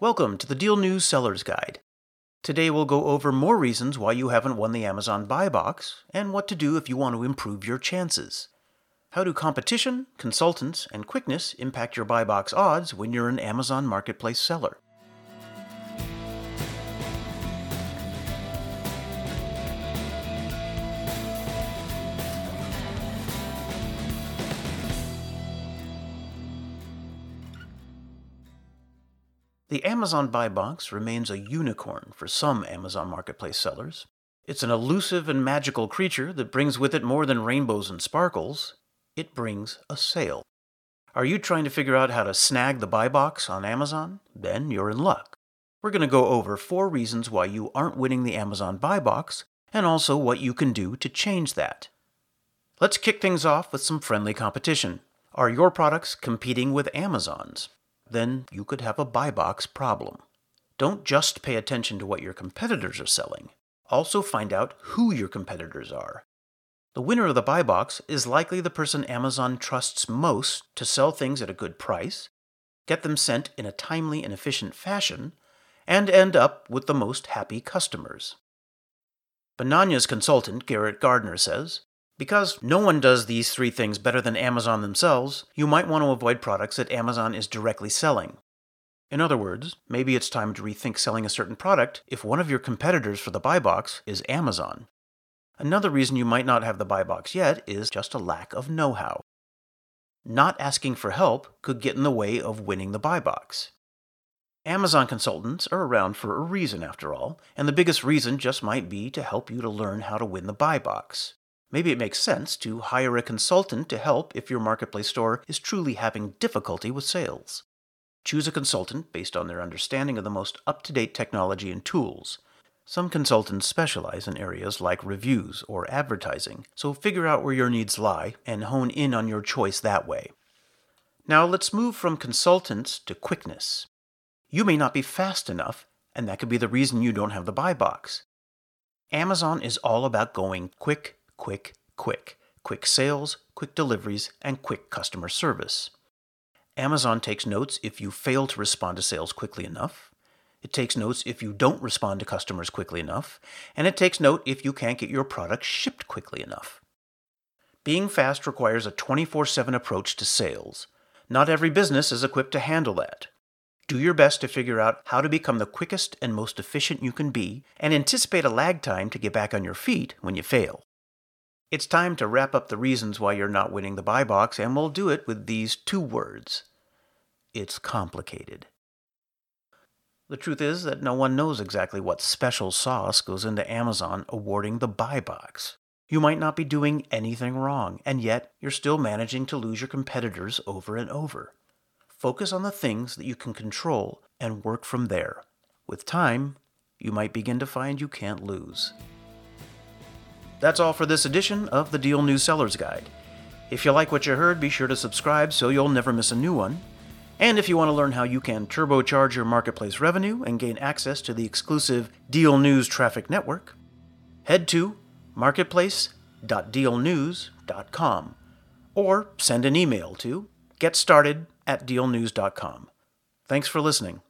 Welcome to the Deal News Seller's Guide. Today we'll go over more reasons why you haven't won the Amazon Buy Box and what to do if you want to improve your chances. How do competition, consultants, and quickness impact your Buy Box odds when you're an Amazon Marketplace seller? The Amazon Buy Box remains a unicorn for some Amazon Marketplace sellers. It's an elusive and magical creature that brings with it more than rainbows and sparkles. It brings a sale. Are you trying to figure out how to snag the Buy Box on Amazon? Then you're in luck. We're going to go over four reasons why you aren't winning the Amazon Buy Box and also what you can do to change that. Let's kick things off with some friendly competition. Are your products competing with Amazon's? Then you could have a buy box problem. Don't just pay attention to what your competitors are selling. Also find out who your competitors are. The winner of the buy box is likely the person Amazon trusts most to sell things at a good price, get them sent in a timely and efficient fashion, and end up with the most happy customers. Bananya's consultant, Garrett Gardner, says because no one does these three things better than Amazon themselves, you might want to avoid products that Amazon is directly selling. In other words, maybe it's time to rethink selling a certain product if one of your competitors for the buy box is Amazon. Another reason you might not have the buy box yet is just a lack of know how. Not asking for help could get in the way of winning the buy box. Amazon consultants are around for a reason, after all, and the biggest reason just might be to help you to learn how to win the buy box. Maybe it makes sense to hire a consultant to help if your marketplace store is truly having difficulty with sales. Choose a consultant based on their understanding of the most up to date technology and tools. Some consultants specialize in areas like reviews or advertising, so figure out where your needs lie and hone in on your choice that way. Now let's move from consultants to quickness. You may not be fast enough, and that could be the reason you don't have the buy box. Amazon is all about going quick quick, quick. Quick sales, quick deliveries, and quick customer service. Amazon takes notes if you fail to respond to sales quickly enough. It takes notes if you don't respond to customers quickly enough. And it takes note if you can't get your product shipped quickly enough. Being fast requires a 24 7 approach to sales. Not every business is equipped to handle that. Do your best to figure out how to become the quickest and most efficient you can be, and anticipate a lag time to get back on your feet when you fail. It's time to wrap up the reasons why you're not winning the buy box, and we'll do it with these two words it's complicated. The truth is that no one knows exactly what special sauce goes into Amazon awarding the buy box. You might not be doing anything wrong, and yet you're still managing to lose your competitors over and over. Focus on the things that you can control and work from there. With time, you might begin to find you can't lose. That's all for this edition of the Deal News Seller's Guide. If you like what you heard, be sure to subscribe so you'll never miss a new one. And if you want to learn how you can turbocharge your marketplace revenue and gain access to the exclusive Deal News Traffic Network, head to marketplace.dealnews.com or send an email to getstarted at dealnews.com. Thanks for listening.